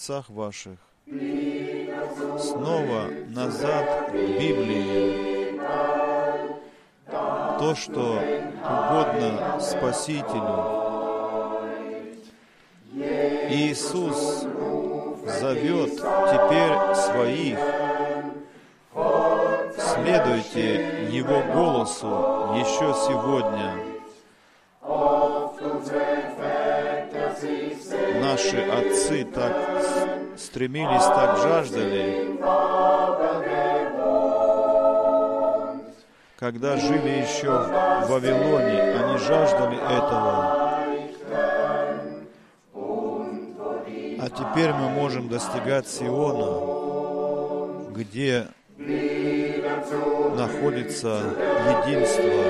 сердцах ваших. Снова назад к Библии. То, что угодно Спасителю. Иисус зовет теперь своих Следуйте Его голосу еще сегодня. Наши отцы так стремились, так жаждали, когда жили еще в Вавилоне, они жаждали этого. А теперь мы можем достигать Сиона, где находится единство.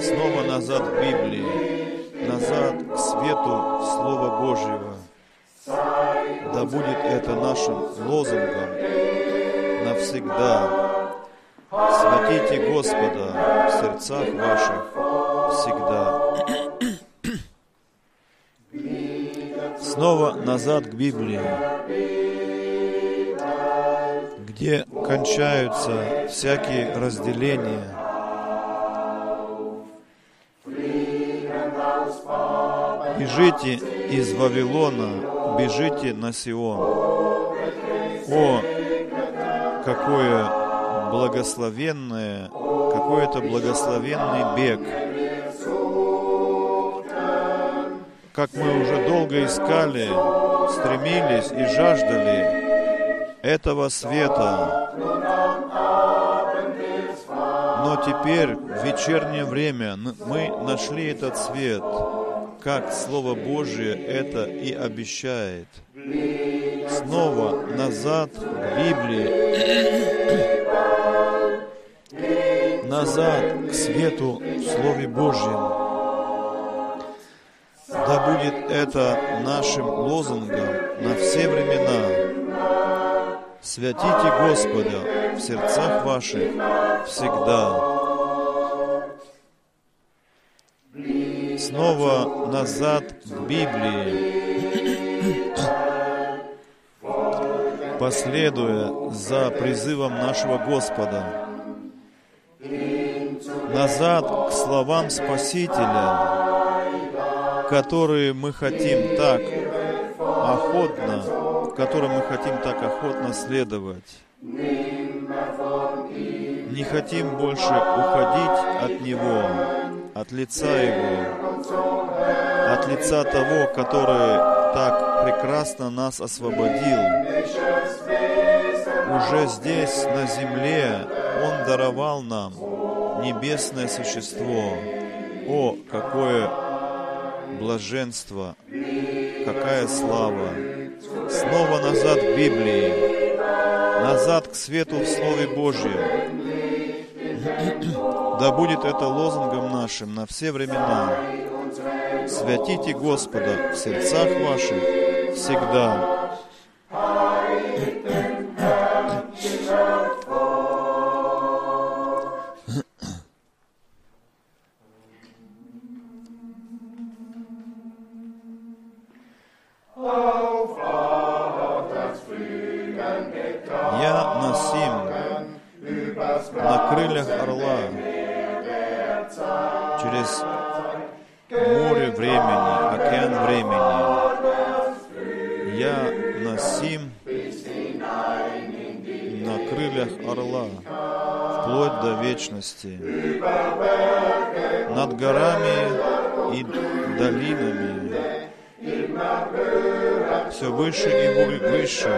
Снова назад к Библии, назад к свету Слова Божьего. Да будет это нашим лозунгом навсегда. Святите Господа в сердцах ваших всегда. Снова назад к Библии где кончаются всякие разделения. Бежите из Вавилона, бежите на Сион. О, какое благословенное, какой это благословенный бег. Как мы уже долго искали, стремились и жаждали этого света. Но теперь, в вечернее время, мы нашли этот свет, как Слово Божие это и обещает. Снова назад к Библии, назад к свету в Слове Божьем. Да будет это нашим лозунгом на все времена. Святите Господа в сердцах ваших всегда. Снова назад к Библии, последуя за призывом нашего Господа. Назад к словам Спасителя, которые мы хотим так охотно которым мы хотим так охотно следовать. Не хотим больше уходить от Него, от лица Его, от лица того, который так прекрасно нас освободил. Уже здесь, на земле, Он даровал нам небесное существо. О, какое блаженство, какая слава! снова назад к Библии, назад к свету в Слове Божьем. Да будет это лозунгом нашим на все времена. Святите Господа в сердцах ваших всегда. Выше,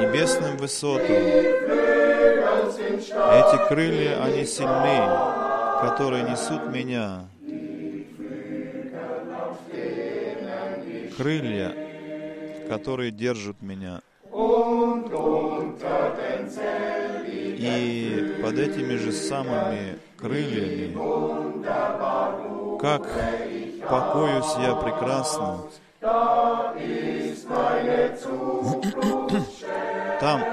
небесным высотам. Эти крылья, они сильны, которые несут меня. Крылья, которые держат меня. И под этими же самыми крыльями, как покоюсь я прекрасно, там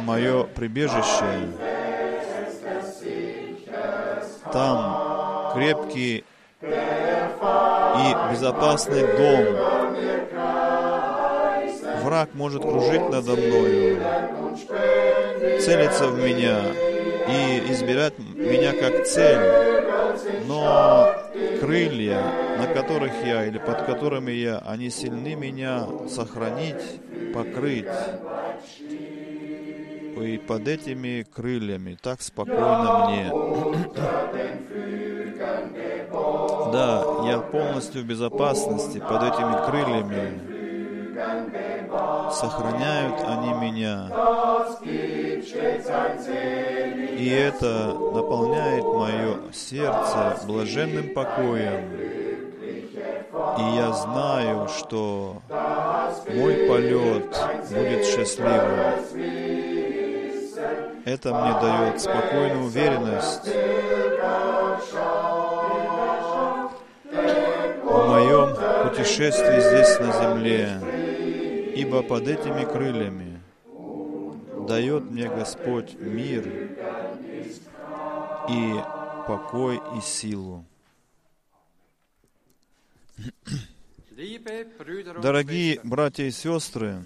мое прибежище, там крепкий и безопасный дом. Враг может кружить надо мною, целиться в меня и избирать меня как цель. Но крылья, на которых я или под которыми я, они сильны меня сохранить, покрыть. И под этими крыльями так спокойно мне. Да, я полностью в безопасности под этими крыльями. Сохраняют они меня. И это наполняет мое сердце блаженным покоем. И я знаю, что мой полет будет счастливым. Это мне дает спокойную уверенность в моем путешествии здесь на земле, ибо под этими крыльями дает мне Господь мир и покой и силу. Дорогие братья и сестры,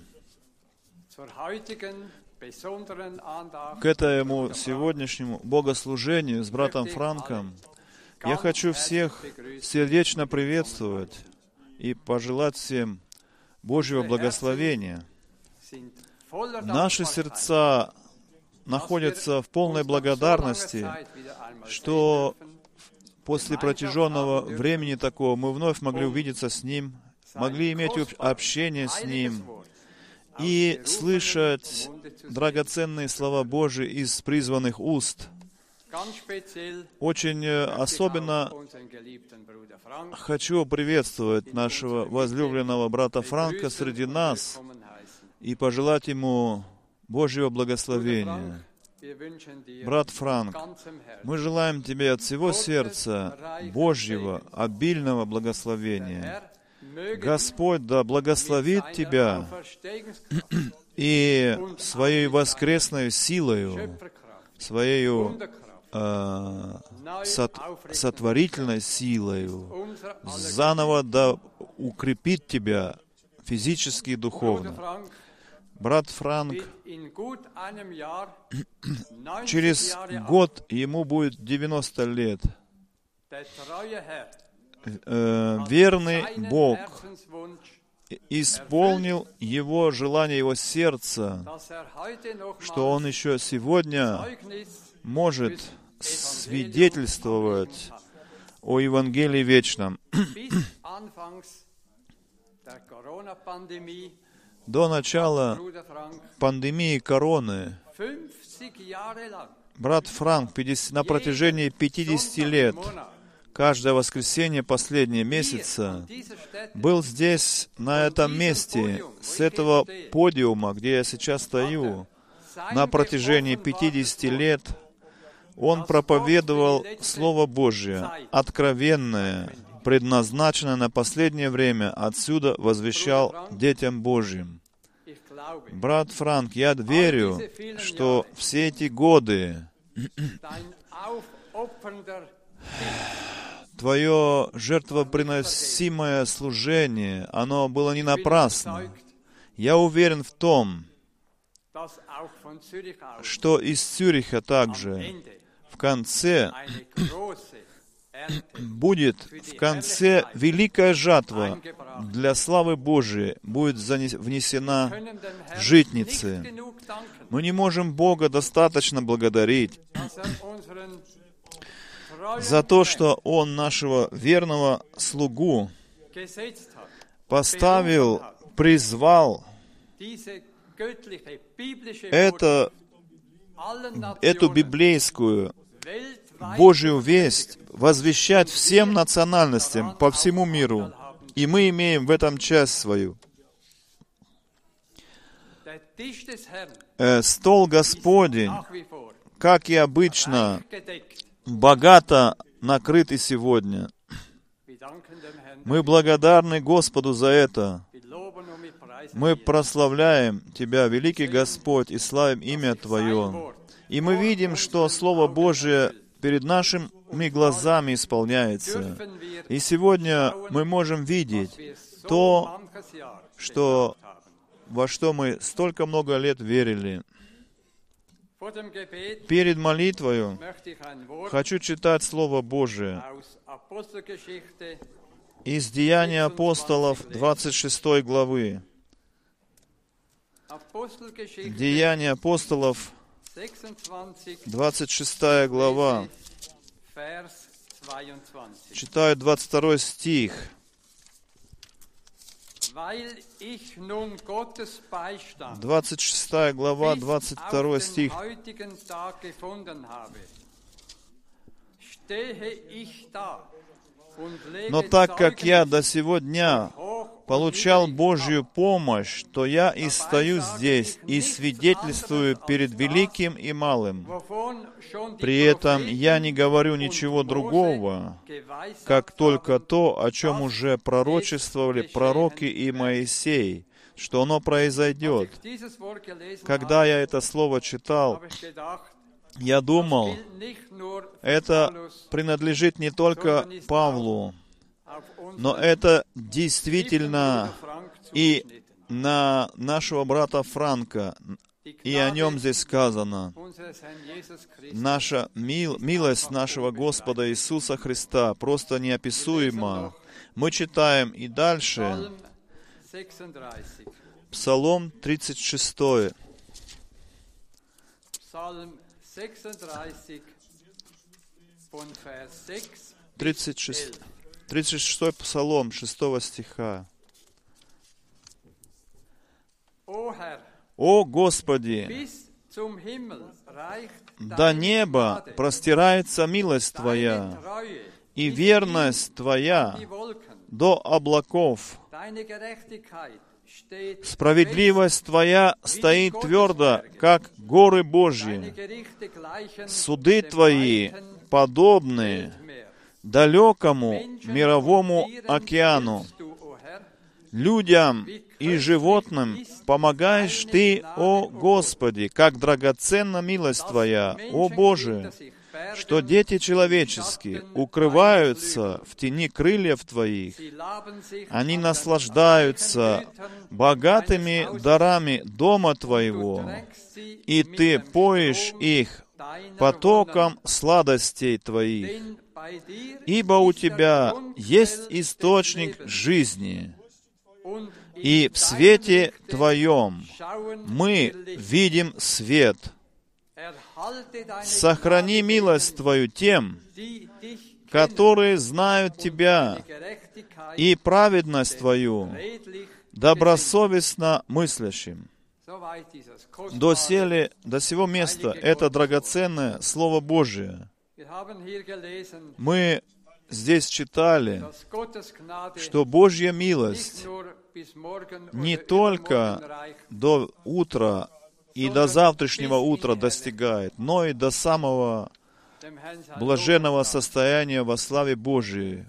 к этому сегодняшнему богослужению с братом Франком я хочу всех сердечно приветствовать и пожелать всем Божьего благословения. Наши сердца находятся в полной благодарности, что после протяженного времени такого мы вновь могли увидеться с Ним, могли иметь общение с Ним и слышать драгоценные слова Божии из призванных уст. Очень э, особенно хочу приветствовать нашего возлюбленного брата Франка среди нас и пожелать ему Божьего благословения. Брат Франк, мы желаем тебе от всего сердца Божьего обильного благословения. Господь да благословит тебя и своей воскресной силою, своей сот, сотворительной силою заново да укрепит тебя физически и духовно. Брат Франк, через год ему будет 90 лет. Э, верный Бог исполнил его желание его сердца, что он еще сегодня может свидетельствовать о Евангелии вечном. До начала пандемии короны брат Франк на протяжении 50 лет каждое воскресенье последние месяца был здесь, на этом месте, с этого подиума, где я сейчас стою, на протяжении 50 лет, он проповедовал Слово Божье, откровенное, предназначенное на последнее время, отсюда возвещал детям Божьим. Брат Франк, я верю, что все эти годы Твое жертвоприносимое служение, оно было не напрасно. Я уверен в том, что из Цюриха также конце будет в конце великая жатва для славы Божией будет внесена в житницы. Мы не можем Бога достаточно благодарить за то, что Он нашего верного слугу поставил, призвал это, эту библейскую Божью весть возвещать всем национальностям по всему миру. И мы имеем в этом часть свою. Э, Стол Господень, как и обычно, богато накрыт и сегодня. Мы благодарны Господу за это. Мы прославляем Тебя, великий Господь, и славим имя Твое. И мы видим, что Слово Божие перед нашими глазами исполняется. И сегодня мы можем видеть то, что- во что мы столько много лет верили. Перед молитвою хочу читать Слово Божие из Деяния апостолов 26 главы. Деяния апостолов 26 26 глава. Vers 22. Читаю 22 стих. Weil ich nun Gottes Beistand 26 глава, 22 auf стих. den heutigen Tag gefunden habe, stehe ich da Но так как я до сего дня получал Божью помощь, то я и стою здесь и свидетельствую перед великим и малым. При этом я не говорю ничего другого, как только то, о чем уже пророчествовали пророки и Моисей, что оно произойдет. Когда я это слово читал, я думал, это принадлежит не только Павлу, но это действительно и на нашего брата Франка, и о нем здесь сказано. Наша мил- милость нашего Господа Иисуса Христа просто неописуема. Мы читаем и дальше Psalm 36. Псалом 36. Psalm 36 von Vers 6 36, 11. 36 Псалом 6 стиха. «О Господи, до неба простирается милость Твоя, и верность Твоя до облаков. Справедливость Твоя стоит твердо, как горы Божьи. Суды Твои подобны далекому мировому океану. Людям и животным помогаешь Ты, о Господи, как драгоценна милость Твоя, о Боже, что дети человеческие укрываются в тени крыльев Твоих, они наслаждаются богатыми дарами дома Твоего, и Ты поешь их потоком сладостей Твоих, ибо у Тебя есть источник жизни, и в свете Твоем мы видим свет. Сохрани милость Твою тем, которые знают Тебя, и праведность Твою добросовестно мыслящим. До, сели, до сего места это драгоценное Слово Божие. Мы здесь читали, что Божья милость не только до утра и до завтрашнего утра достигает, но и до самого блаженного состояния во славе Божией.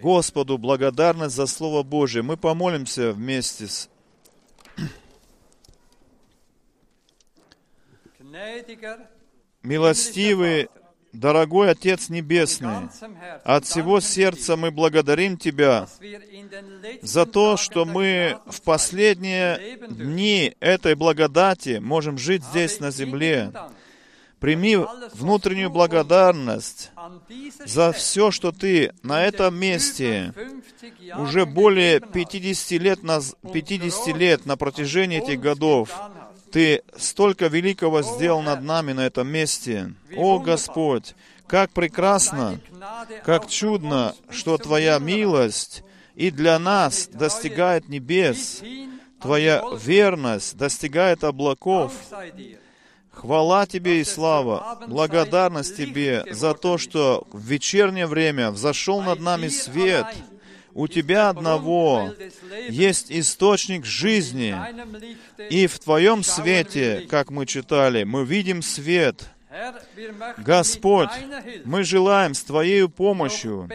Господу благодарность за Слово Божие. Мы помолимся вместе с Милостивый, дорогой Отец Небесный, от всего сердца мы благодарим Тебя за то, что мы в последние дни этой благодати можем жить здесь на земле. Прими внутреннюю благодарность за все, что ты на этом месте уже более 50 лет, наз- 50 лет на протяжении этих годов Ты столько великого сделал над нами на этом месте. О Господь, как прекрасно, как чудно, что Твоя милость и для нас достигает небес. Твоя верность достигает облаков. Хвала Тебе и слава, благодарность Тебе за то, что в вечернее время взошел над нами свет. У Тебя одного есть источник жизни, и в Твоем свете, как мы читали, мы видим свет. Господь, мы желаем с Твоей помощью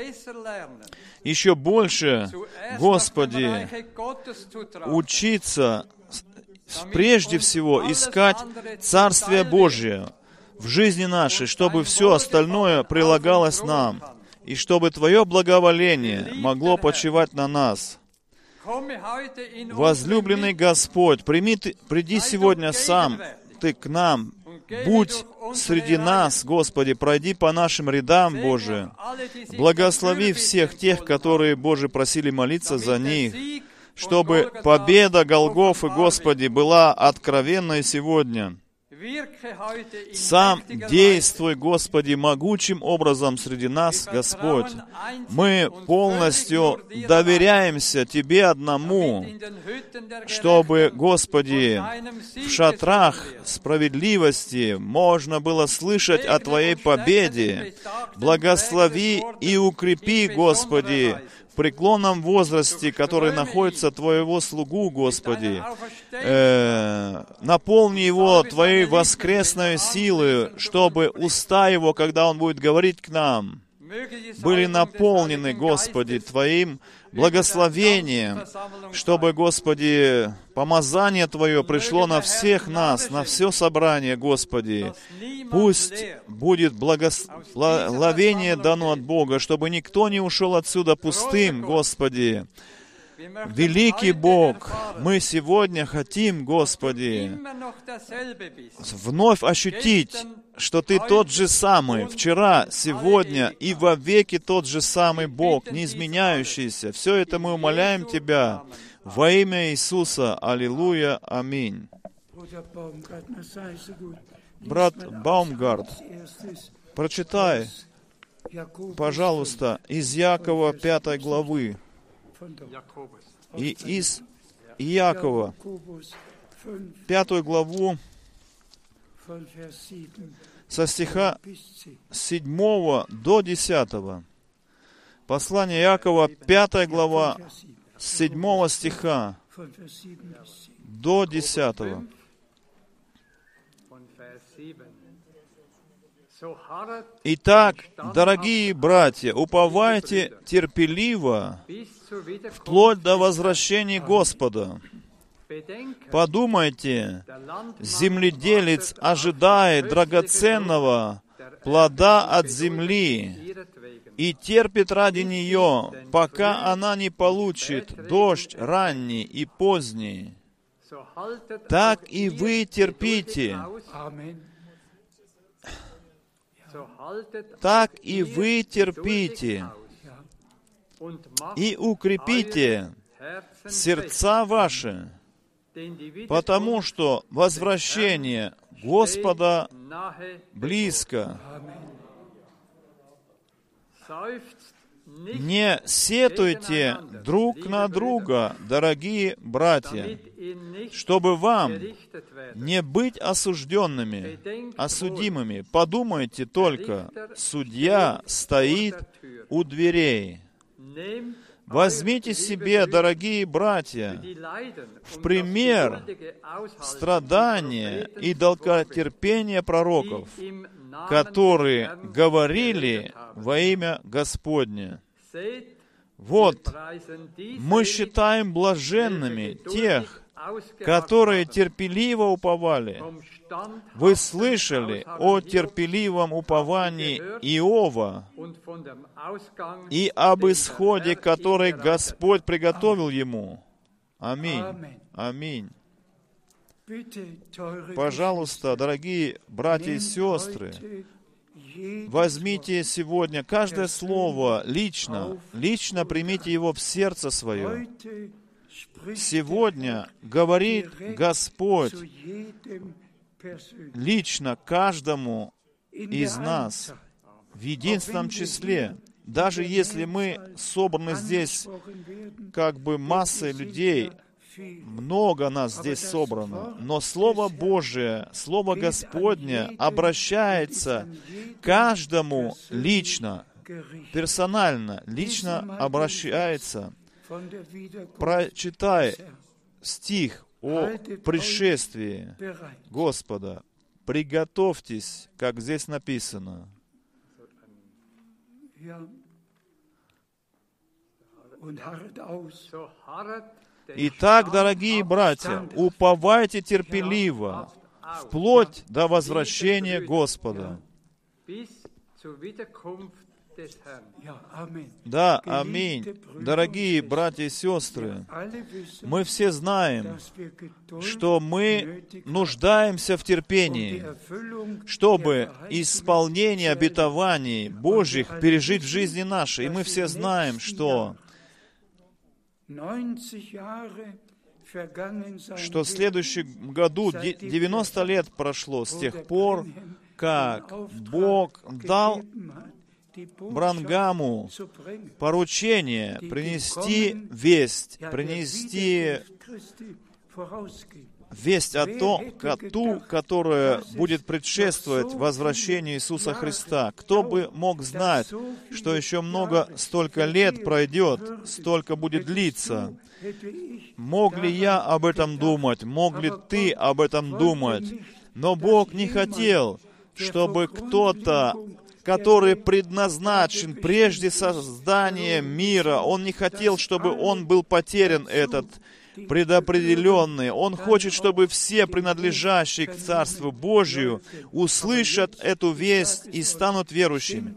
еще больше, Господи, учиться прежде всего искать Царствие Божие в жизни нашей, чтобы все остальное прилагалось нам, и чтобы Твое благоволение могло почивать на нас. Возлюбленный Господь, прими ты, приди сегодня сам Ты к нам, будь среди нас, Господи, пройди по нашим рядам, Боже. Благослови всех тех, которые, Боже, просили молиться за них, чтобы победа Голгофы, Господи, была откровенной сегодня. Сам действуй, Господи, могучим образом среди нас, Господь. Мы полностью доверяемся Тебе одному, чтобы, Господи, в шатрах справедливости можно было слышать о Твоей победе. Благослови и укрепи, Господи, преклонном возрасте, который находится Твоего слугу, Господи. Э, наполни его Твоей воскресной силой, чтобы уста его, когда он будет говорить к нам, были наполнены, Господи, Твоим благословением, чтобы, Господи, помазание Твое пришло на всех нас, на все собрание, Господи. Пусть будет благословение дано от Бога, чтобы никто не ушел отсюда пустым, Господи. Великий Бог, мы сегодня хотим, Господи, вновь ощутить, что Ты тот же самый, вчера, сегодня и во веки тот же самый Бог, не изменяющийся. Все это мы умоляем Тебя во имя Иисуса. Аллилуйя. Аминь. Брат Баумгард, прочитай, пожалуйста, из Якова 5 главы и из Иакова, пятую главу, со стиха 7 до 10. Послание Иакова, 5 глава, с 7 стиха до 10. Итак, дорогие братья, уповайте терпеливо вплоть до возвращения Господа. Подумайте, земледелец ожидает драгоценного плода от земли и терпит ради нее, пока она не получит дождь ранний и поздний. Так и вы терпите. Так и вы терпите и укрепите сердца ваши, потому что возвращение Господа близко. Не сетуйте друг на друга, дорогие братья, чтобы вам не быть осужденными, осудимыми. Подумайте только, судья стоит у дверей. Возьмите себе, дорогие братья, в пример страдания и долготерпения пророков, которые говорили во имя Господне. Вот, мы считаем блаженными тех, которые терпеливо уповали. Вы слышали о терпеливом уповании Иова и об исходе, который Господь приготовил ему. Аминь. Аминь. Пожалуйста, дорогие братья и сестры, возьмите сегодня каждое слово лично, лично примите его в сердце свое. Сегодня говорит Господь лично каждому из нас в единственном числе. Даже если мы собраны здесь как бы массой людей, много нас здесь собрано, но Слово Божие, Слово Господне обращается каждому лично, персонально, лично обращается. Прочитай стих о пришествии Господа. Приготовьтесь, как здесь написано. Итак, дорогие братья, уповайте терпеливо, вплоть до возвращения Господа. Да, аминь. Дорогие братья и сестры, мы все знаем, что мы нуждаемся в терпении, чтобы исполнение обетований Божьих пережить в жизни нашей. И мы все знаем, что что в следующем году 90 лет прошло с тех пор, как Бог дал Брангаму поручение принести весть, принести весть о том, ту, которая будет предшествовать возвращению Иисуса Христа. Кто бы мог знать, что еще много, столько лет пройдет, столько будет длиться. Мог ли я об этом думать? Мог ли ты об этом думать? Но Бог не хотел, чтобы кто-то который предназначен прежде создания мира. Он не хотел, чтобы он был потерян, этот предопределенный. Он хочет, чтобы все принадлежащие к Царству Божию услышат эту весть и станут верующими.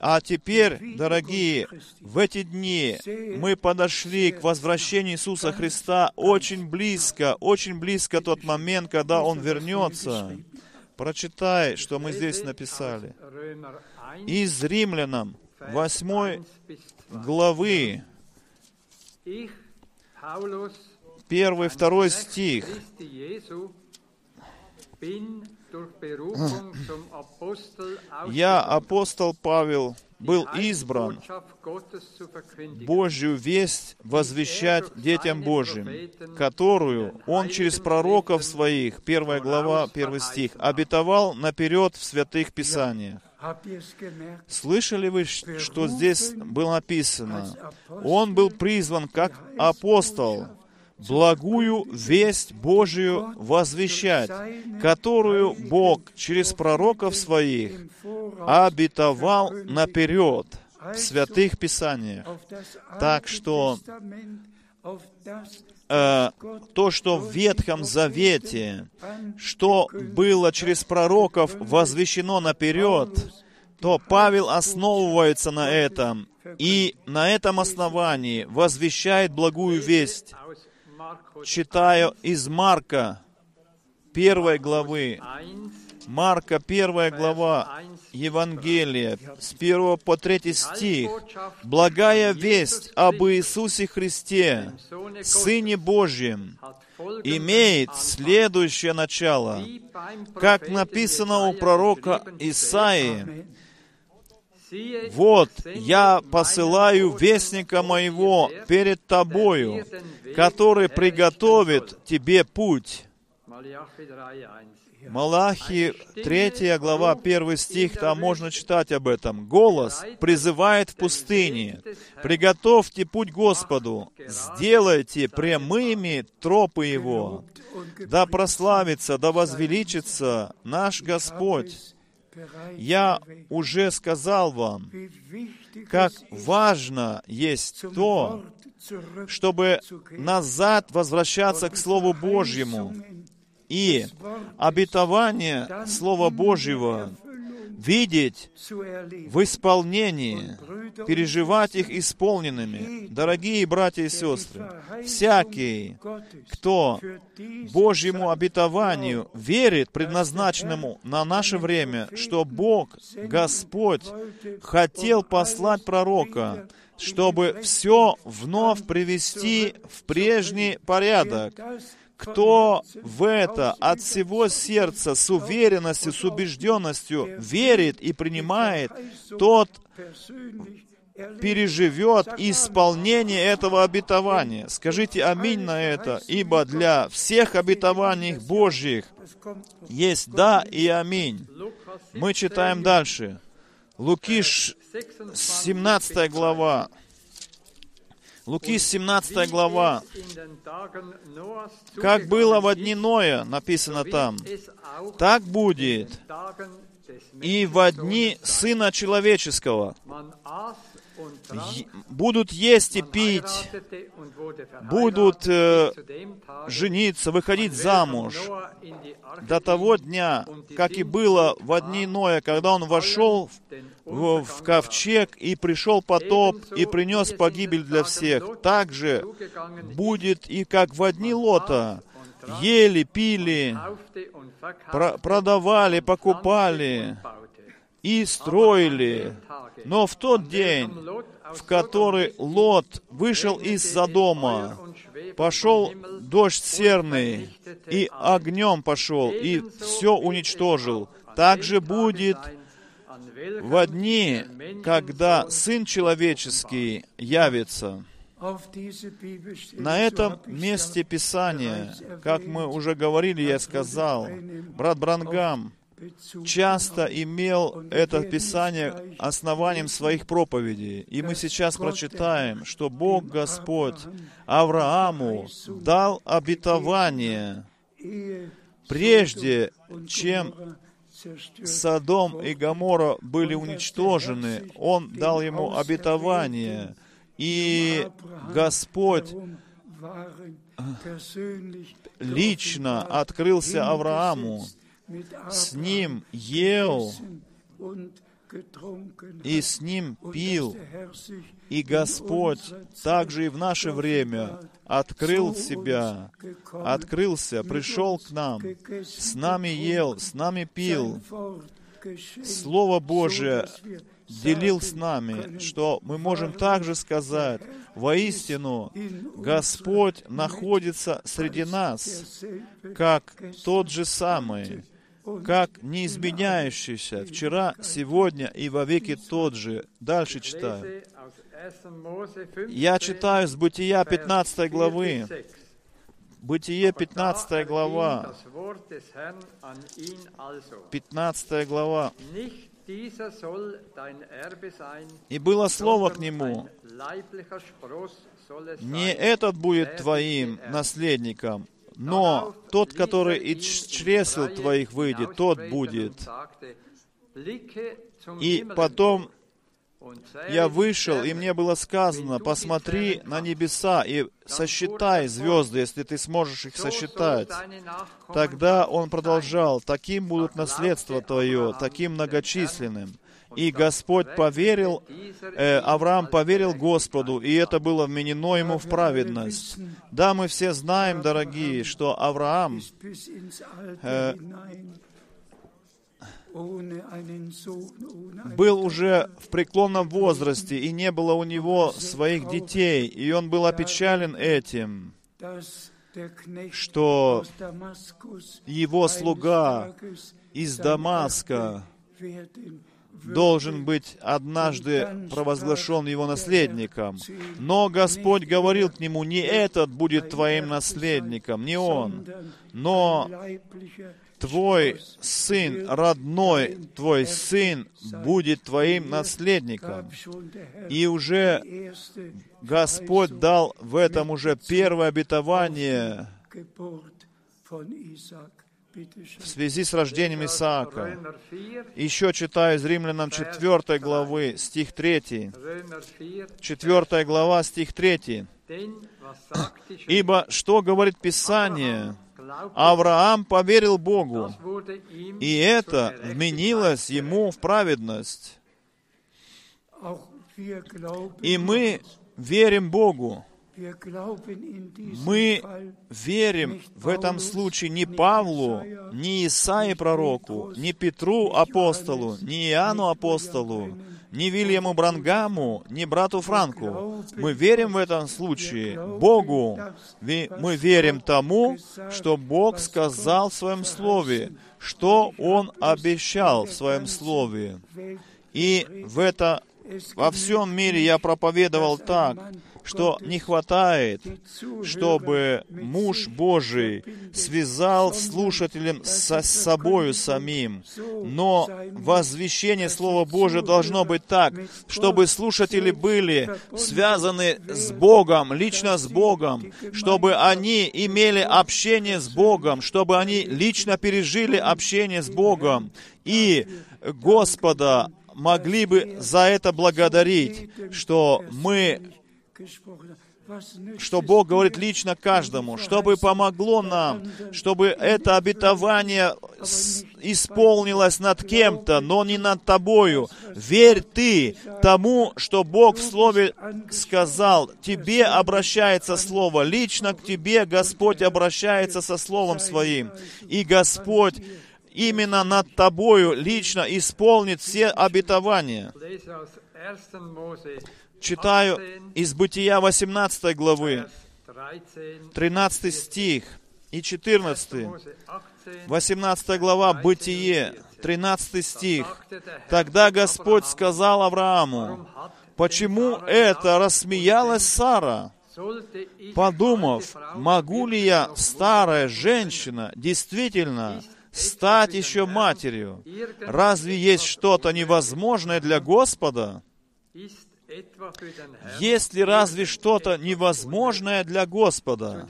А теперь, дорогие, в эти дни мы подошли к возвращению Иисуса Христа очень близко, очень близко тот момент, когда Он вернется. Прочитай, что мы здесь написали. Из Римлянам 8 главы, первый, второй стих. Я, апостол Павел, был избран Божью весть возвещать детям Божьим, которую Он через пророков своих, первая глава, первый стих, обетовал наперед в святых Писаниях. Слышали вы, что здесь было написано? Он был призван как апостол, благую весть Божию возвещать, которую Бог через пророков своих обетовал наперед в святых Писаниях. Так что э, то, что в Ветхом Завете, что было через пророков возвещено наперед, то Павел основывается на этом и на этом основании возвещает благую весть читаю из Марка, первой главы. Марка, первая глава Евангелия, с 1 по 3 стих. «Благая весть об Иисусе Христе, Сыне Божьем, имеет следующее начало. Как написано у пророка Исаии, «Вот я посылаю вестника моего перед тобою, который приготовит тебе путь». Малахи, 3 глава, 1 стих, там можно читать об этом. Голос призывает в пустыне. «Приготовьте путь Господу, сделайте прямыми тропы Его, да прославится, да возвеличится наш Господь». Я уже сказал вам, как важно есть то, чтобы назад возвращаться к Слову Божьему и обетование Слова Божьего видеть в исполнении, переживать их исполненными. Дорогие братья и сестры, всякий, кто Божьему обетованию верит, предназначенному на наше время, что Бог, Господь, хотел послать пророка, чтобы все вновь привести в прежний порядок. Кто в это от всего сердца с уверенностью, с убежденностью верит и принимает, тот переживет исполнение этого обетования. Скажите аминь на это, ибо для всех обетований Божьих есть да и аминь. Мы читаем дальше. Луки 17 глава. Луки 17 глава. Как было в дни Ноя, написано там, так будет и во дни Сына Человеческого. Будут есть и пить, будут э, жениться, выходить замуж. До того дня, как и было в дни Ноя, когда он вошел в, в ковчег и пришел потоп и принес погибель для всех. Так же будет и как в дни Лота. Ели, пили, про- продавали, покупали и строили. Но в тот день, в который Лот вышел из-за дома, пошел дождь серный, и огнем пошел, и все уничтожил. Так же будет в дни, когда Сын Человеческий явится. На этом месте Писания, как мы уже говорили, я сказал, брат Брангам часто имел это Писание основанием своих проповедей. И мы сейчас прочитаем, что Бог Господь Аврааму дал обетование, прежде чем Содом и Гоморра были уничтожены, Он дал ему обетование. И Господь лично открылся Аврааму, с ним ел и с ним пил. И Господь также и в наше время открыл себя, открылся, пришел к нам, с нами ел, с нами пил. Слово Божие делил с нами, что мы можем также сказать, воистину, Господь находится среди нас, как тот же самый, как не изменяющийся вчера, сегодня и во веки тот же. Дальше читаю. Я читаю с Бытия 15 главы. Бытие 15 глава. 15 глава. И было слово к нему, не этот будет твоим наследником, но тот, который из чресел твоих выйдет, тот будет. И потом я вышел, и мне было сказано, посмотри на небеса и сосчитай звезды, если ты сможешь их сосчитать. Тогда он продолжал, таким будут наследство твое, таким многочисленным. И Господь поверил, э, Авраам поверил Господу, и это было вменено ему в праведность. Да, мы все знаем, дорогие, что Авраам э, был уже в преклонном возрасте, и не было у него своих детей, и он был опечален этим, что его слуга из Дамаска должен быть однажды провозглашен его наследником. Но Господь говорил к нему, не этот будет твоим наследником, не он, но твой сын, родной твой сын, будет твоим наследником. И уже Господь дал в этом уже первое обетование в связи с рождением Исаака. Еще читаю из Римлянам 4 главы, стих 3. 4 глава, стих 3. «Ибо что говорит Писание? Авраам поверил Богу, и это вменилось ему в праведность. И мы верим Богу. Мы верим в этом случае не Павлу, не Исаии пророку, не Петру апостолу, не Иоанну апостолу, не Вильяму Брангаму, не брату Франку. Мы верим в этом случае Богу. Мы верим тому, что Бог сказал в Своем Слове, что Он обещал в Своем Слове. И в это во всем мире я проповедовал так, что не хватает, чтобы муж Божий связал слушателем со собою самим. Но возвещение Слова Божия должно быть так, чтобы слушатели были связаны с Богом, лично с Богом, чтобы они имели общение с Богом, чтобы они лично пережили общение с Богом. И Господа могли бы за это благодарить, что мы что Бог говорит лично каждому, чтобы помогло нам, чтобы это обетование исполнилось над кем-то, но не над тобою. Верь ты тому, что Бог в Слове сказал. Тебе обращается Слово, лично к тебе Господь обращается со Словом Своим. И Господь именно над тобою лично исполнит все обетования. Lese aus 1. Mose Читаю из Бытия 18 главы, Vers 13, 13 стих и 14. Mose 18, 18 глава, Бытие, 13 стих. Тогда Господь сказал Аврааму, "Warum hat почему это рассмеялась Сара, подумав, могу ли я, старая женщина, действительно стать еще матерью? Разве есть что-то невозможное для Господа? Есть ли разве что-то невозможное для Господа?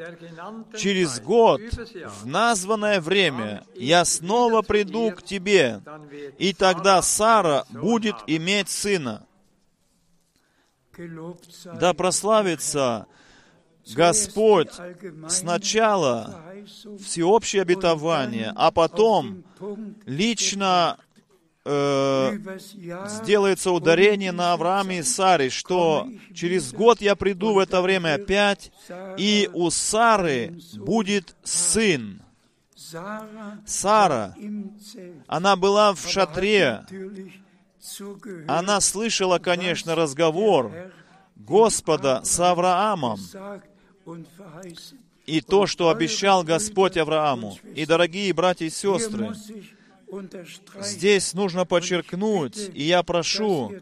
Через год, в названное время, я снова приду к тебе, и тогда Сара будет иметь сына. Да прославится Господь сначала всеобщее обетование, а потом лично э, сделается ударение на Аврааме и Саре, что через год я приду в это время опять, и у Сары будет сын. Сара, она была в шатре, она слышала, конечно, разговор Господа с Авраамом. И то, что обещал Господь Аврааму. И, дорогие братья и сестры, здесь нужно подчеркнуть, и я прошу,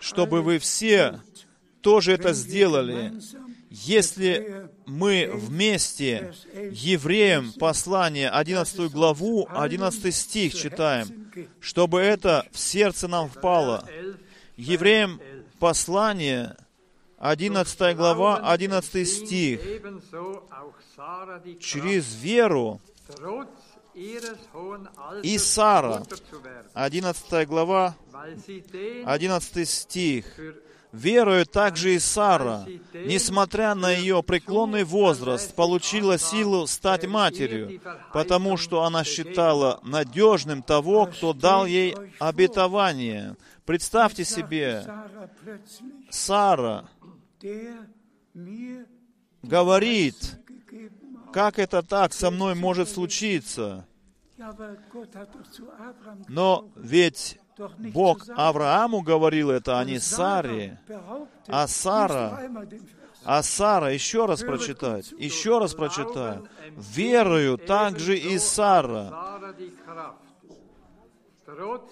чтобы вы все тоже это сделали. Если мы вместе Евреям послание, 11 главу, 11 стих читаем, чтобы это в сердце нам впало. Евреям послание, 11 глава, 11 стих. Через веру и Сара, Mutter zu werden, 11 глава, weil sie den 11 стих. Верою также и Сара, несмотря на ее преклонный возраст, получила силу стать матерью, потому что она считала надежным того, кто дал ей обетование. Представьте себе, Сара говорит, как это так со мной может случиться? Но ведь Бог Аврааму говорил это, а не Саре. А Сара, а Сара, еще раз прочитать, еще раз прочитать. Верою также и Сара,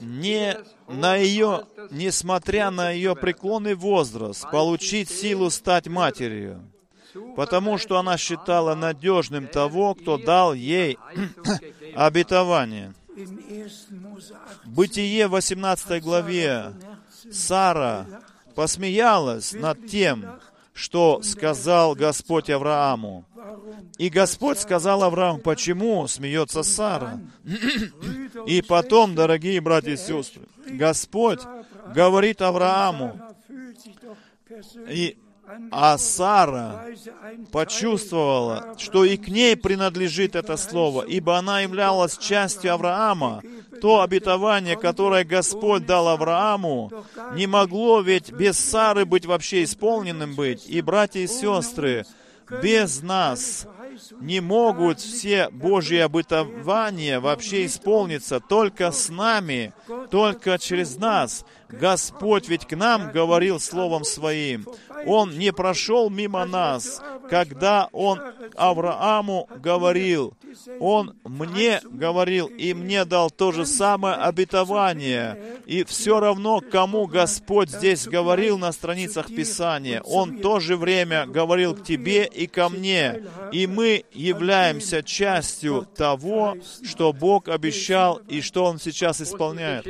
не на ее, несмотря на ее преклонный возраст, получить силу стать матерью, потому что она считала надежным того, кто дал ей обетование. Бытие 18 главе Сара посмеялась над тем, что сказал Господь Аврааму. И Господь сказал Аврааму, почему смеется Сара? И потом, дорогие братья и сестры, Господь говорит Аврааму, и А Сара почувствовала, что и к ней принадлежит это слово, ибо она являлась частью Авраама. То обетование, которое Господь дал Аврааму, не могло ведь без Сары быть вообще исполненным быть. И, братья и сестры, без нас не могут все Божьи обетования вообще исполниться только с нами, только через нас. Господь ведь к нам говорил Словом Своим. Он не прошел мимо нас, когда Он Аврааму говорил. Он мне говорил и мне дал то же самое обетование. И все равно, кому Господь здесь говорил на страницах Писания, Он в то же время говорил к тебе и ко мне. И мы являемся частью того, что Бог обещал и что Он сейчас исполняет.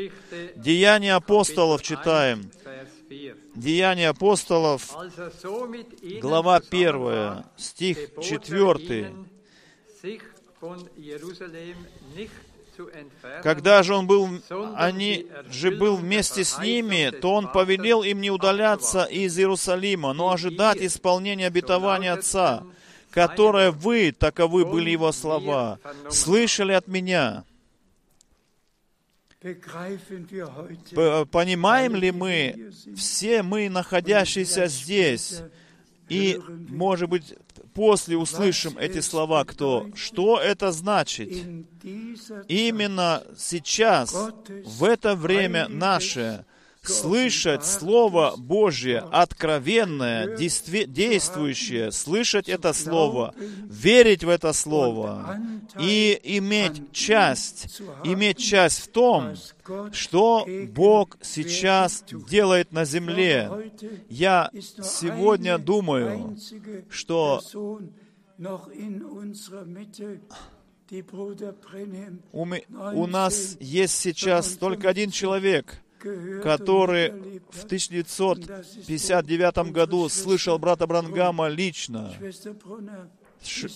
Деяния апостолов читаем. Деяния апостолов, глава 1, стих 4. Когда же он был, они же был вместе с ними, то он повелел им не удаляться из Иерусалима, но ожидать исполнения обетования Отца, которое вы, таковы были его слова, слышали от меня. Понимаем ли мы, все мы, находящиеся здесь, и, может быть, после услышим эти слова, кто, что это значит? Именно сейчас, в это время наше, слышать Слово Божье, откровенное, действующее, слышать это Слово, верить в это Слово и иметь часть, иметь часть в том, что Бог сейчас делает на земле. Я сегодня думаю, что у, у нас есть сейчас только один человек, который в 1959 году слышал брата Брангама лично.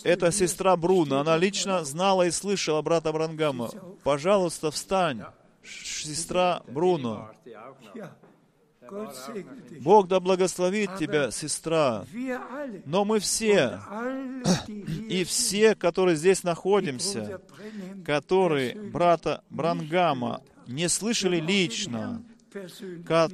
Это сестра Бруна. Она лично знала и слышала брата Брангама. Пожалуйста, встань, сестра Бруно. Бог да благословит тебя, сестра. Но мы все, и все, которые здесь находимся, которые брата Брангама не слышали лично, как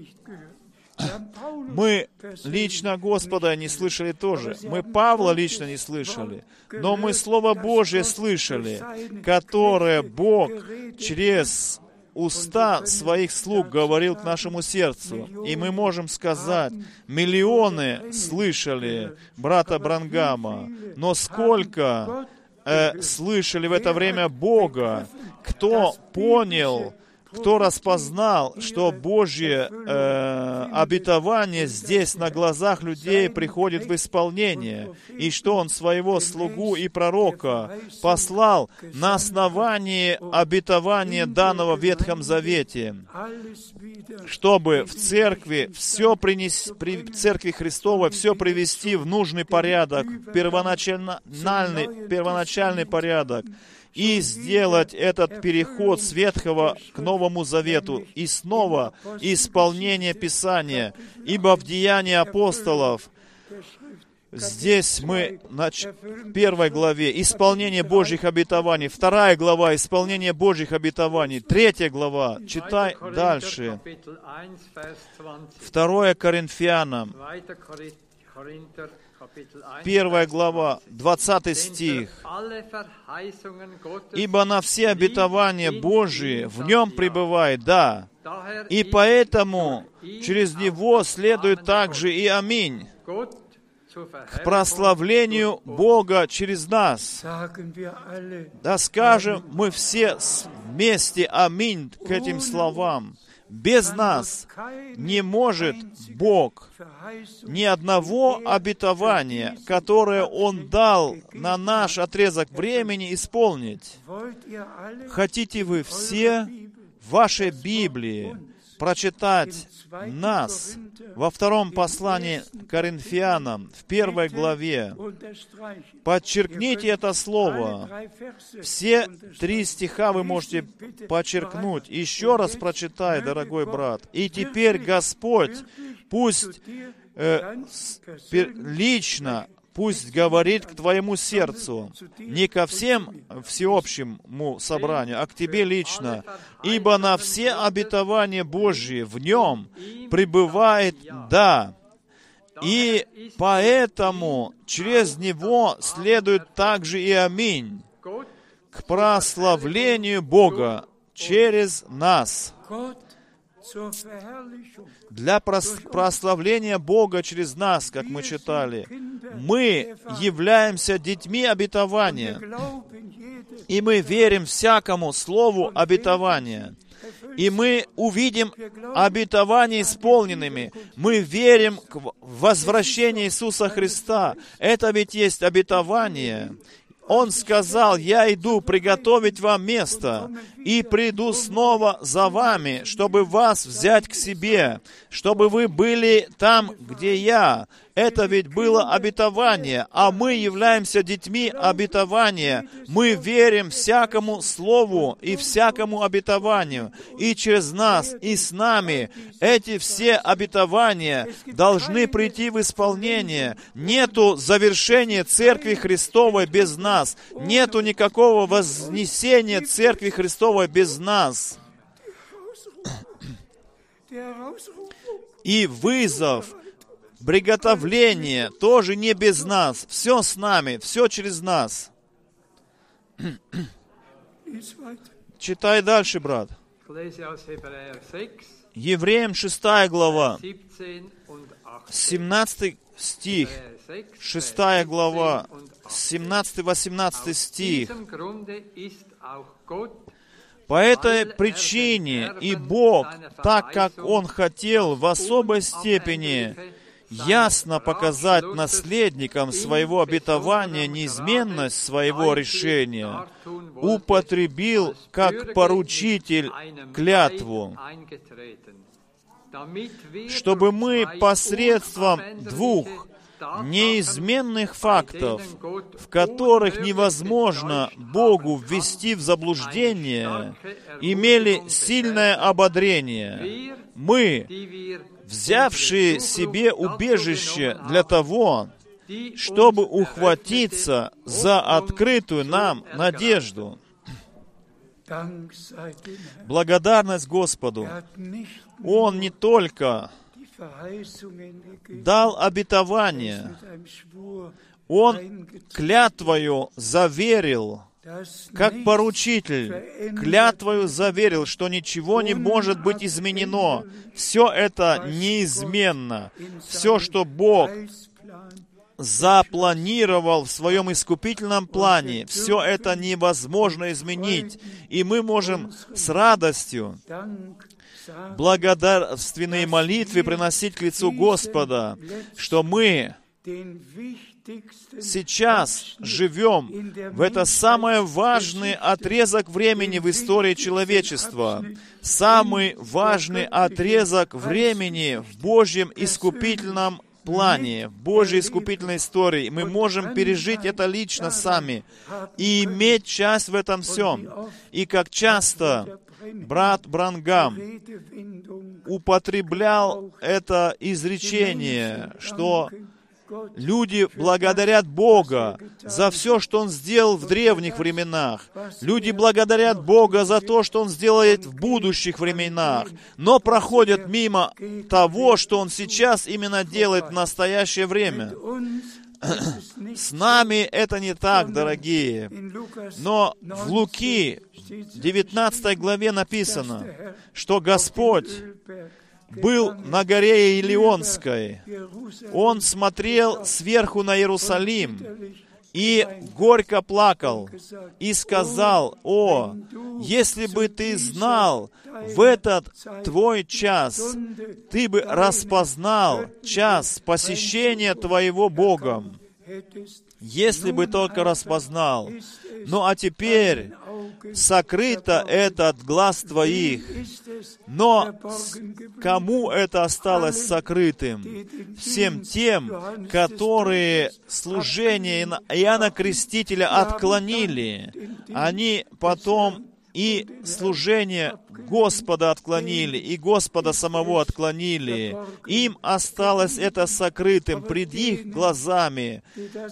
мы лично Господа не слышали тоже. Мы Павла лично не слышали. Но мы Слово Божье слышали, которое Бог через уста своих слуг говорил к нашему сердцу. И мы можем сказать, миллионы слышали брата Брангама, но сколько э, слышали в это время Бога, кто понял, кто распознал, что Божье э, обетование здесь на глазах людей приходит в исполнение, и что Он своего слугу и пророка послал на основании обетования данного в Ветхом Завете, чтобы в церкви все принести, при церкви Христовой все привести в нужный порядок, первоначальный, первоначальный порядок, и сделать этот переход с Ветхого к Новому Завету и снова исполнение Писания. Ибо в Деянии апостолов Здесь мы в первой главе исполнение Божьих обетований, вторая глава исполнение Божьих обетований, третья глава, читай дальше. Второе Коринфянам, Первая глава, 20 стих. «Ибо на все обетования Божии в нем пребывает, да, и поэтому через него следует также и аминь к прославлению Бога через нас. Да скажем мы все вместе аминь к этим словам. Без нас не может Бог ни одного обетования, которое Он дал на наш отрезок времени, исполнить. Хотите вы все в вашей Библии прочитать нас во втором послании Коринфянам, в первой главе. Подчеркните это слово. Все три стиха вы можете подчеркнуть. Еще раз прочитай, дорогой брат. И теперь Господь пусть э, лично пусть говорит к твоему сердцу, не ко всем всеобщему собранию, а к тебе лично. Ибо на все обетования Божьи в нем пребывает «да». И поэтому через него следует также и «Аминь» к прославлению Бога через нас. Для прос- прославления Бога через нас, как мы читали, мы являемся детьми обетования, и мы верим всякому слову обетования. И мы увидим обетования исполненными. Мы верим в- возвращению Иисуса Христа. Это ведь есть обетование. Он сказал, я иду приготовить вам место, и приду снова за вами, чтобы вас взять к себе, чтобы вы были там, где я. Это ведь было обетование, а мы являемся детьми обетования. Мы верим всякому слову и всякому обетованию. И через нас, и с нами эти все обетования должны прийти в исполнение. Нету завершения Церкви Христовой без нас. Нету никакого вознесения Церкви Христовой без нас. И вызов, приготовление тоже не без нас. Все с нами, все через нас. Читай дальше, брат. Ich lese aus Hebräer 6, Евреям 6 глава, 17 und 18. 17 стих, Hebräer 6, 6 Vers глава, 17 und 18. 17-18 Aus стих. По этой причине и Бог, так как Он хотел в особой степени ясно показать наследникам своего обетования неизменность своего решения, употребил как поручитель клятву, чтобы мы посредством двух неизменных фактов, в которых невозможно Богу ввести в заблуждение, имели сильное ободрение. Мы, взявшие себе убежище для того, чтобы ухватиться за открытую нам надежду. Благодарность Господу. Он не только дал обетование, Он клятвою заверил, как поручитель, клятвою заверил, что ничего не может быть изменено. Все это неизменно. Все, что Бог запланировал в своем искупительном плане, все это невозможно изменить. И мы можем с радостью благодарственные молитвы приносить к лицу Господа, что мы сейчас живем в это самый важный отрезок времени в истории человечества, самый важный отрезок времени в Божьем искупительном плане, в Божьей искупительной истории. Мы можем пережить это лично сами и иметь часть в этом всем. И как часто брат Брангам употреблял это изречение, что Люди благодарят Бога за все, что Он сделал в древних временах. Люди благодарят Бога за то, что Он сделает в будущих временах, но проходят мимо того, что Он сейчас именно делает в настоящее время. С нами это не так, дорогие. Но в Луки, в 19 главе написано, что Господь был на горе Илионской. Он смотрел сверху на Иерусалим и горько плакал и сказал, «О, если бы ты знал в этот твой час, ты бы распознал час посещения твоего Богом, если бы только распознал. Ну а теперь сокрыто это от глаз твоих, но кому это осталось сокрытым? Всем тем, которые служение Иоанна Крестителя отклонили. Они потом и служение Господа отклонили, и Господа самого отклонили. Им осталось это сокрытым пред их глазами.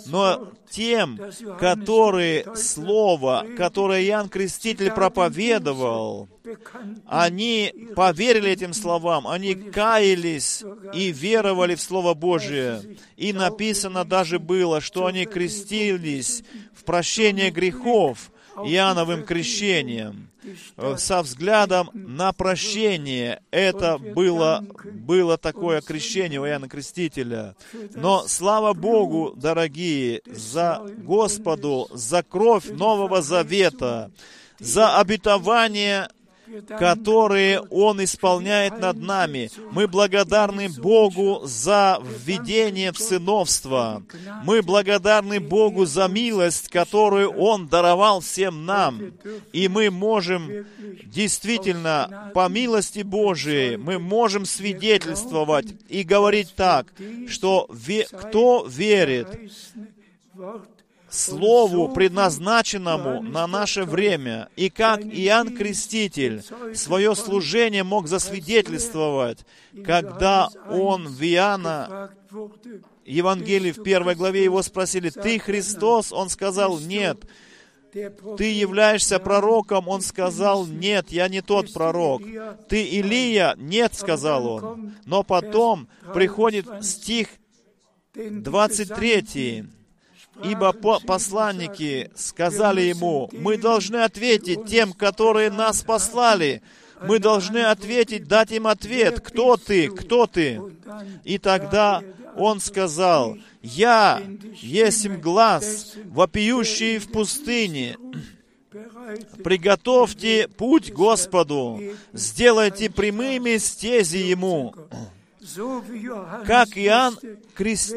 Но тем, которые Слово, которое Иоанн Креститель проповедовал, они поверили этим словам, они каялись и веровали в Слово Божие. И написано даже было, что они крестились в прощение грехов Иоанновым крещением со взглядом на прощение. Это было, было такое крещение у Иоанна Крестителя. Но слава Богу, дорогие, за Господу, за кровь Нового Завета, за обетование которые Он исполняет над нами. Мы благодарны Богу за введение в сыновство. Мы благодарны Богу за милость, которую Он даровал всем нам. И мы можем действительно, по милости Божией, мы можем свидетельствовать и говорить так, что ве- кто верит Слову, предназначенному на наше время, и как Иоанн Креститель свое служение мог засвидетельствовать, когда он в Иоанна Евангелии в первой главе его спросили, «Ты Христос?» Он сказал, «Нет». «Ты являешься пророком?» Он сказал, «Нет, я не тот пророк». «Ты Илия?» «Нет», сказал он. Но потом приходит стих 23. Ибо по посланники сказали ему, мы должны ответить тем, которые нас послали. Мы должны ответить, дать им ответ, кто ты, кто ты. И тогда он сказал, я есть глаз, вопиющий в пустыне. Приготовьте путь Господу, сделайте прямыми стези Ему. Как Иоанн, Крест...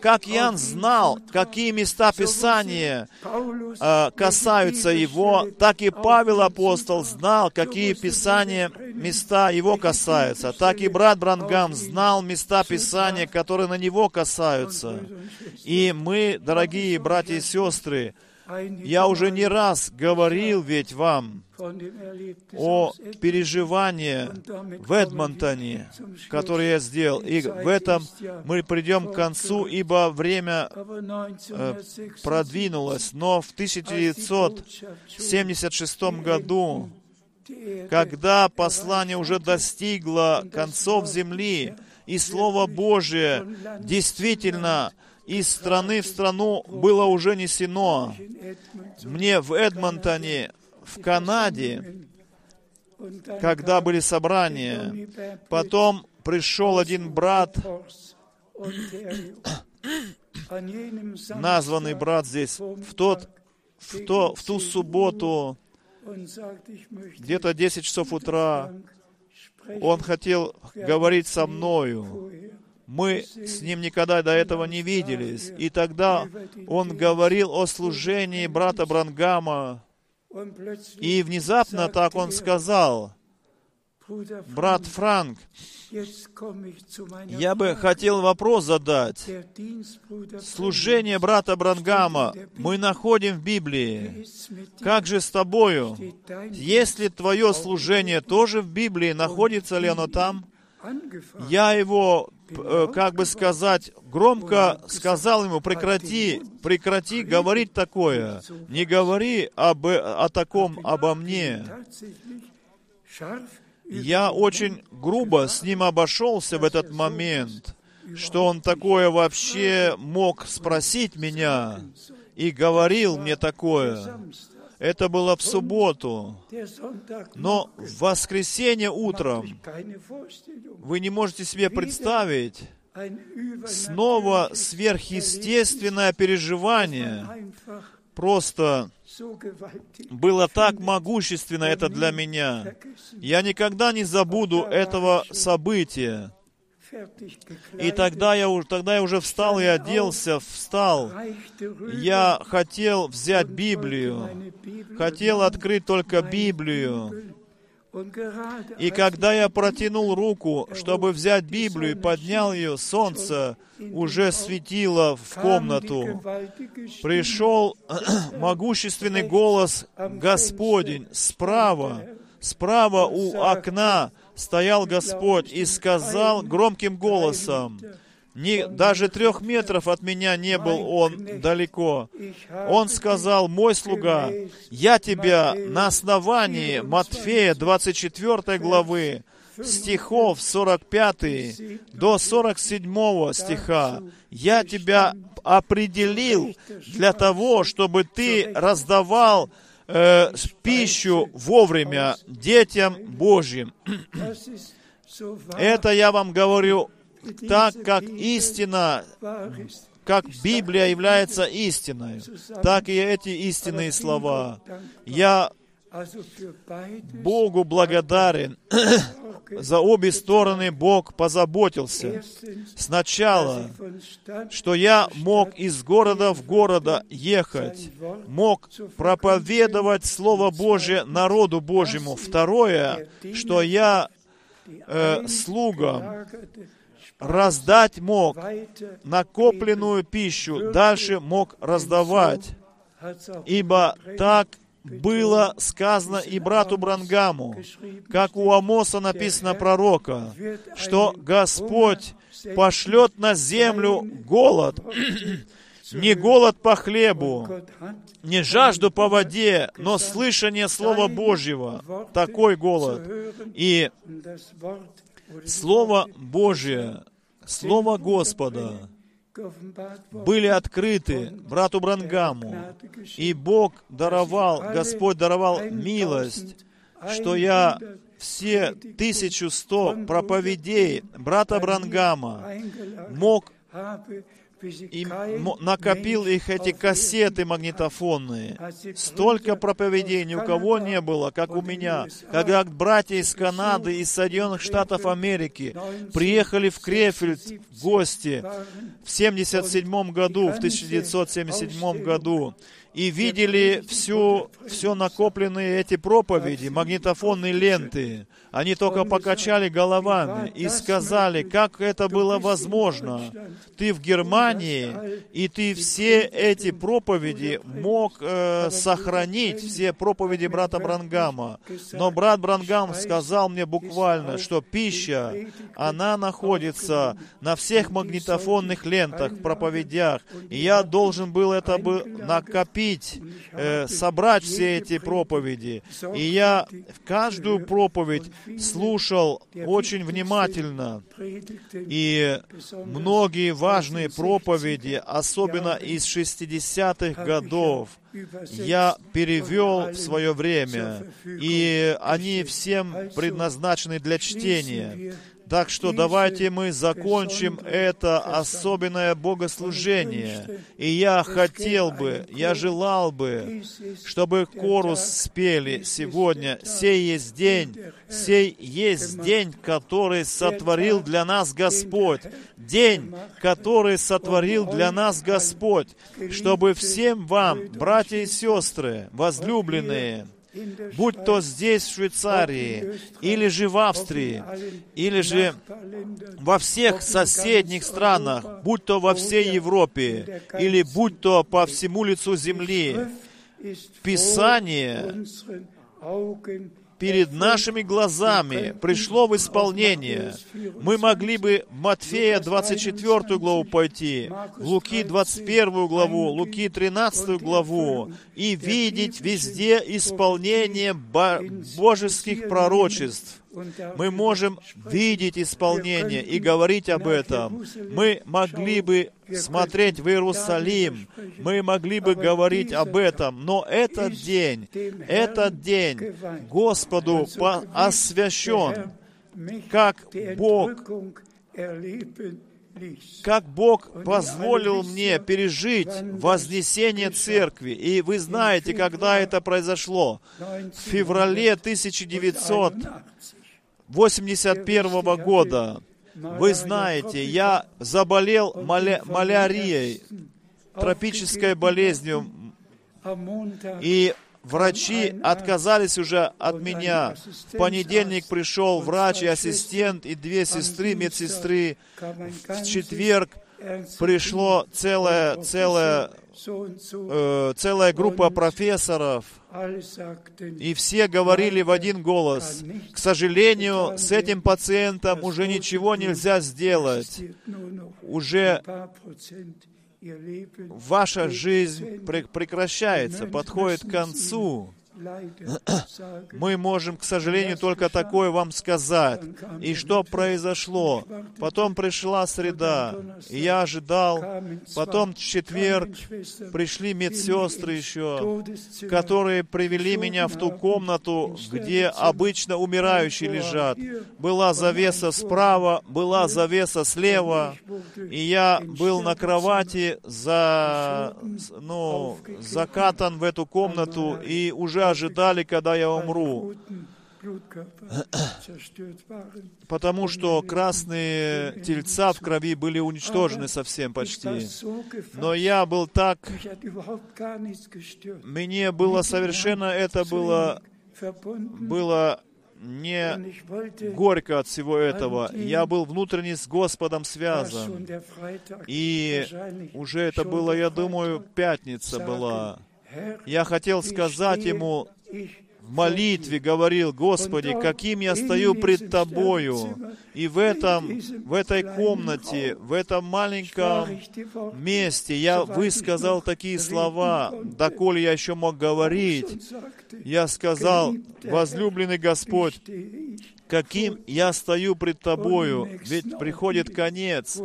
как Иоанн знал, какие места Писания э, касаются его, так и Павел апостол знал, какие Писания места его касаются. Так и брат Брангам знал места Писания, которые на него касаются. И мы, дорогие братья и сестры, я уже не раз говорил ведь вам о переживании в Эдмонтоне, которое я сделал. И в этом мы придем к концу, ибо время э, продвинулось. Но в 1976 году, когда послание уже достигло концов земли, и Слово Божие действительно из страны в страну было уже несено. Мне в Эдмонтоне, в Канаде, когда были собрания, потом пришел один брат, названный брат здесь, в, тот, в, то, в ту субботу, где-то 10 часов утра, он хотел говорить со мною. Мы с ним никогда до этого не виделись. И тогда он говорил о служении брата Брангама. И внезапно так он сказал, брат Франк, я бы хотел вопрос задать. Служение брата Брангама мы находим в Библии. Как же с тобою? Если твое служение тоже в Библии, находится ли оно там? Я его как бы сказать, громко сказал ему, прекрати, прекрати говорить такое, не говори об, о таком обо мне. Я очень грубо с ним обошелся в этот момент, что он такое вообще мог спросить меня и говорил мне такое. Это было в субботу. Но в воскресенье утром вы не можете себе представить снова сверхъестественное переживание. Просто было так могущественно это для меня. Я никогда не забуду этого события. И тогда я, тогда я уже встал и оделся, встал. Я хотел взять Библию, хотел открыть только Библию. И когда я протянул руку, чтобы взять Библию и поднял ее, солнце уже светило в комнату. Пришел могущественный голос Господень справа, справа у окна стоял Господь и сказал громким голосом, не, даже трех метров от меня не был он далеко. Он сказал, мой слуга, я тебя на основании Матфея 24 главы, стихов 45 до 47 стиха, я тебя определил для того, чтобы ты раздавал э, пищу вовремя детям Божьим. Это я вам говорю так, как истина как Библия является истиной, так и эти истинные слова. Я Богу благодарен. За обе стороны Бог позаботился. Сначала, что я мог из города в города ехать, мог проповедовать Слово Божье народу Божьему. Второе, что я э, слугам раздать мог накопленную пищу, дальше мог раздавать. Ибо так было сказано и брату Брангаму, как у Амоса написано пророка, что Господь пошлет на землю голод, не голод по хлебу, не жажду по воде, но слышание Слова Божьего, такой голод. И Слово Божье, Слово Господа. Были открыты брату Брангаму, и Бог даровал, Господь даровал милость, что я все 1100 проповедей брата Брангама мог и накопил их эти кассеты магнитофонные. Die Столько проповедей ни у кого не было, как у меня. Когда братья из Канады, из Соединенных Штатов Америки приехали в Крефельд в гости в 1977 году, в 1977 году, и видели всю, все накопленные эти проповеди, магнитофонные ленты. Они только покачали головами и сказали, как это было возможно. Ты в Германии, и ты все эти проповеди мог э, сохранить, все проповеди брата Брангама. Но брат Брангам сказал мне буквально, что пища, она находится на всех магнитофонных лентах, проповедях. И я должен был это бы накопить, э, собрать все эти проповеди. И я в каждую проповедь слушал очень внимательно. И многие важные проповеди, особенно из 60-х годов, я перевел в свое время, и они всем предназначены для чтения. Так что давайте мы закончим это особенное богослужение. И я хотел бы, я желал бы, чтобы корус спели сегодня. Сей есть день, сей есть день, который сотворил для нас Господь. День, который сотворил для нас Господь, чтобы всем вам, братья и сестры, возлюбленные, будь то здесь, в Швейцарии, или же в Австрии, или же во всех соседних странах, будь то во всей Европе, или будь то по всему лицу земли, Писание перед нашими глазами пришло в исполнение. Мы могли бы Матфея 24 главу пойти, Луки 21 главу, Луки 13 главу и видеть везде исполнение бо- божеских пророчеств. Мы можем видеть исполнение и говорить об этом. Мы могли бы смотреть в Иерусалим, мы могли бы говорить об этом, но этот день, этот день Господу по- освящен, как Бог как Бог позволил мне пережить вознесение церкви. И вы знаете, когда это произошло. В феврале 1981 года. Вы знаете, я заболел маля- малярией, тропической болезнью. И врачи отказались уже от меня. В понедельник пришел врач и ассистент, и две сестры, медсестры. В четверг пришло целая, целая, э, целая группа профессоров, и все говорили в один голос, к сожалению, с этим пациентом уже ничего нельзя сделать. Уже ваша жизнь прекращается, подходит к концу. Мы можем, к сожалению, только такое вам сказать. И что произошло? Потом пришла среда, и я ожидал. Потом в четверг пришли медсестры еще, которые привели меня в ту комнату, где обычно умирающие лежат. Была завеса справа, была завеса слева, и я был на кровати за, ну, закатан в эту комнату, и уже ожидали, когда я умру. Потому что красные тельца в крови были уничтожены совсем почти. Но я был так... Мне было совершенно это было... Было не горько от всего этого. Я был внутренне с Господом связан. И уже это было, я думаю, пятница была. Я хотел сказать ему в молитве, говорил, Господи, каким я стою пред Тобою. И в этом, в этой комнате, в этом маленьком месте я высказал такие слова, доколе я еще мог говорить. Я сказал, возлюбленный Господь, каким я стою пред Тобою, ведь приходит конец.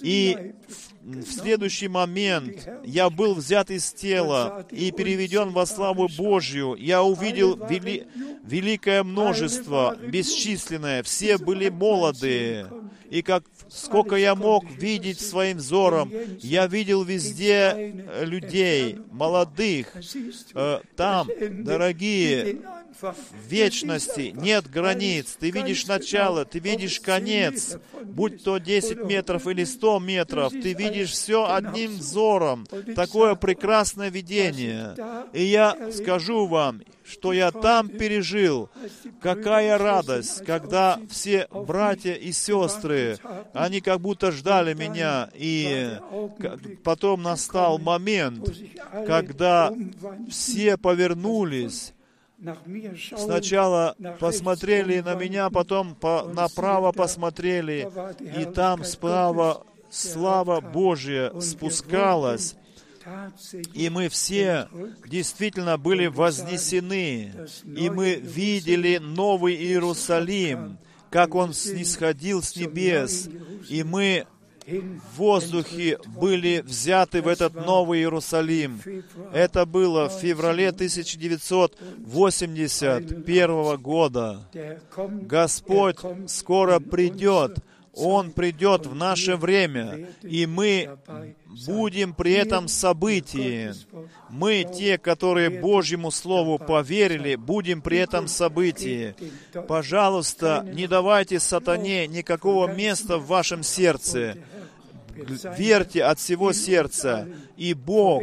И в следующий момент я был взят из тела и переведен во славу Божью. Я увидел вели, великое множество, бесчисленное. Все были молодые. И как сколько я мог видеть своим взором, я видел везде людей, молодых, э, там, дорогие, вечности нет границ. Ты видишь начало, ты видишь конец. Будь то 10 метров или 100 метров, ты видишь все одним взором. Такое прекрасное видение. И я скажу вам, что я там пережил. Какая радость, когда все братья и сестры, они как будто ждали меня. И потом настал момент, когда все повернулись Сначала посмотрели на меня, потом по, направо посмотрели, и там справа слава Божья спускалась, и мы все действительно были вознесены, и мы видели Новый Иерусалим, как он снисходил с небес, и мы воздухе были взяты в этот Новый Иерусалим. Это было в феврале 1981 года. Господь скоро придет. Он придет в наше время, и мы будем при этом событии. Мы, те, которые Божьему Слову поверили, будем при этом событии. Пожалуйста, не давайте сатане никакого места в вашем сердце. Верьте от всего сердца, и Бог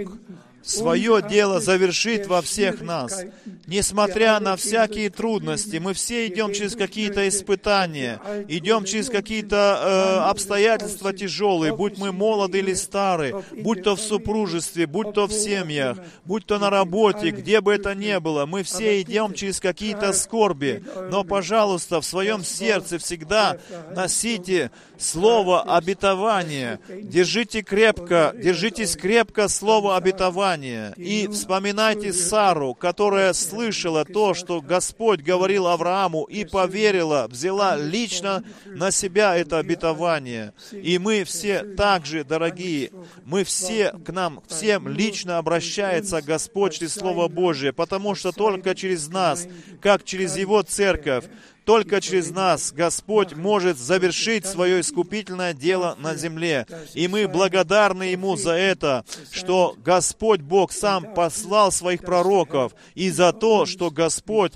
свое дело завершит во всех нас. Несмотря на всякие трудности, мы все идем через какие-то испытания, идем через какие-то э, обстоятельства тяжелые, будь мы молоды или стары, будь то в супружестве, будь то в семьях, будь то на работе, где бы это ни было, мы все идем через какие-то скорби. Но, пожалуйста, в своем сердце всегда носите слово обетования. Держите крепко, держитесь крепко слово обетования и вспоминайте Сару, которая слышала то, что Господь говорил Аврааму и поверила, взяла лично на себя это обетование. И мы все также, дорогие, мы все, к нам всем лично обращается Господь через Слово Божие, потому что только через нас, как через Его церковь, только через нас Господь может завершить свое искупительное дело на земле. И мы благодарны Ему за это, что Господь Бог сам послал своих пророков, и за то, что Господь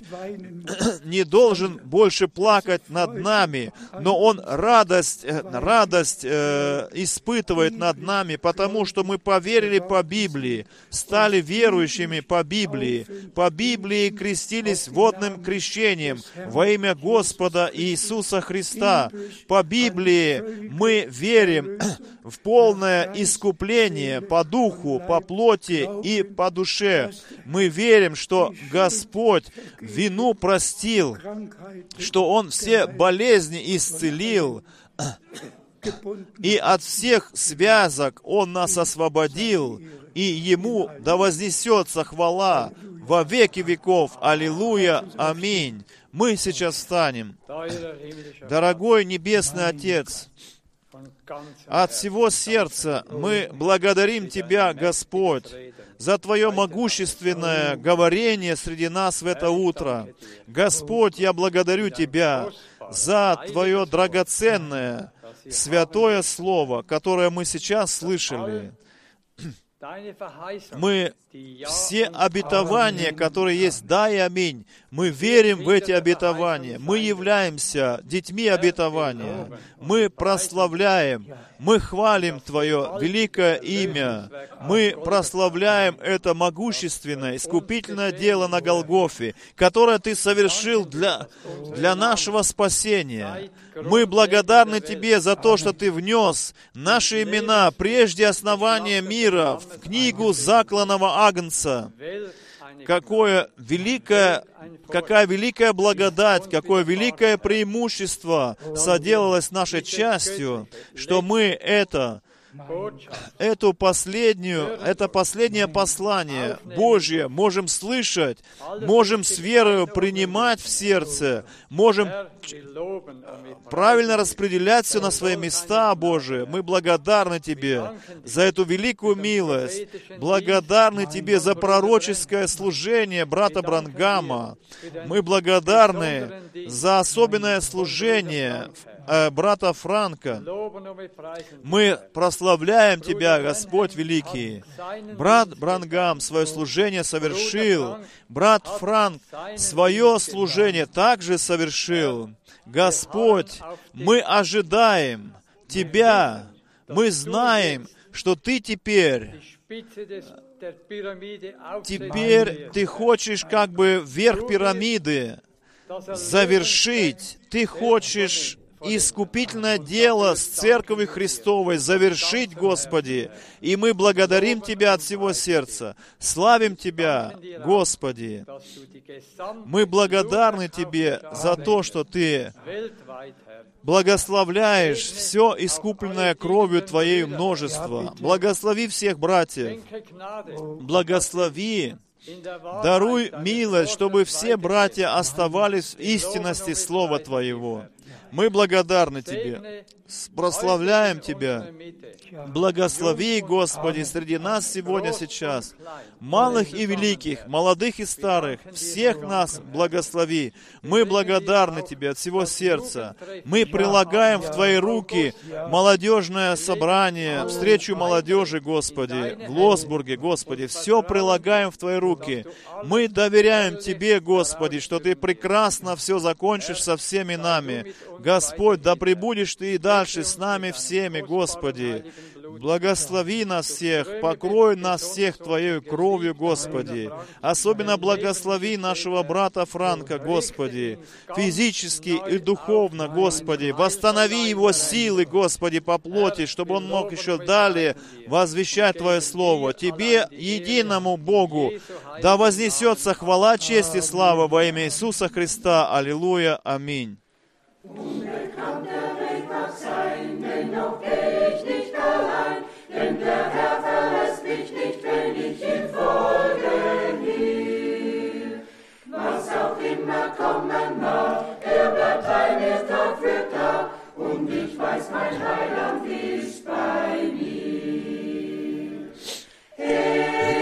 не должен больше плакать над нами, но Он радость, э, радость э, испытывает над нами, потому что мы поверили по Библии, стали верующими по Библии, по Библии крестились водным крещением во имя Господа Иисуса Христа. По Библии мы верим в полное искупление по духу, по плоти и по душе. Мы верим, что Господь вину простил, что Он все болезни исцелил, и от всех связок Он нас освободил, и Ему да вознесется хвала во веки веков. Аллилуйя, аминь. Мы сейчас встанем. Дорогой Небесный Отец, от всего сердца мы благодарим Тебя, Господь, за Твое могущественное говорение среди нас в это утро. Господь, я благодарю Тебя за Твое драгоценное, святое Слово, которое мы сейчас слышали. Мы все обетования, которые есть «да» и «аминь», мы верим в эти обетования. Мы являемся детьми обетования. Мы прославляем, мы хвалим Твое великое имя. Мы прославляем это могущественное, искупительное дело на Голгофе, которое Ты совершил для, для нашего спасения. Мы благодарны Тебе за то, что Ты внес наши имена прежде основания мира в книгу закланного Агнца. Какое великое, какая великая благодать, какое великое преимущество соделалось нашей частью, что мы это эту последнюю, это последнее послание Божье можем слышать, можем с верою принимать в сердце, можем правильно распределять все на свои места, Божие. Мы благодарны Тебе за эту великую милость, благодарны Тебе за пророческое служение брата Брангама. Мы благодарны за особенное служение э, брата Франка. Мы прославляем Тебя, Господь Великий. Брат Брангам свое служение совершил. Брат Франк свое служение также совершил. Господь, мы ожидаем Тебя. Мы знаем, что Ты теперь Теперь ты хочешь как бы верх пирамиды завершить. Ты хочешь искупительное дело с Церковью Христовой завершить, Господи. И мы благодарим Тебя от всего сердца. Славим Тебя, Господи. Мы благодарны Тебе за то, что Ты благословляешь все искупленное кровью Твоей множество. Благослови всех братьев. Благослови Даруй милость, чтобы все братья оставались в истинности Слова Твоего. Мы благодарны Тебе, прославляем Тебя. Благослови, Господи, среди нас сегодня, сейчас, малых и великих, молодых и старых, всех нас благослови. Мы благодарны Тебе от всего сердца. Мы прилагаем в Твои руки молодежное собрание, встречу молодежи, Господи, в Лосбурге, Господи. Все прилагаем в Твои руки. Мы доверяем Тебе, Господи, что Ты прекрасно все закончишь со всеми нами. Господь, да пребудешь Ты и дальше с нами всеми, Господи. Благослови нас всех, покрой нас всех Твоей кровью, Господи. Особенно благослови нашего брата Франка, Господи, физически и духовно, Господи. Восстанови его силы, Господи, по плоти, чтобы он мог еще далее возвещать Твое Слово. Тебе, единому Богу, да вознесется хвала, честь и слава во имя Иисуса Христа. Аллилуйя. Аминь. Sein, dennoch geh ich nicht allein, denn der Herr verlässt mich nicht, wenn ich ihm folgen will. Was auch immer kommen mag, er bleibt bei mir Tag für Tag, und ich weiß, mein Heiland ist bei mir. Er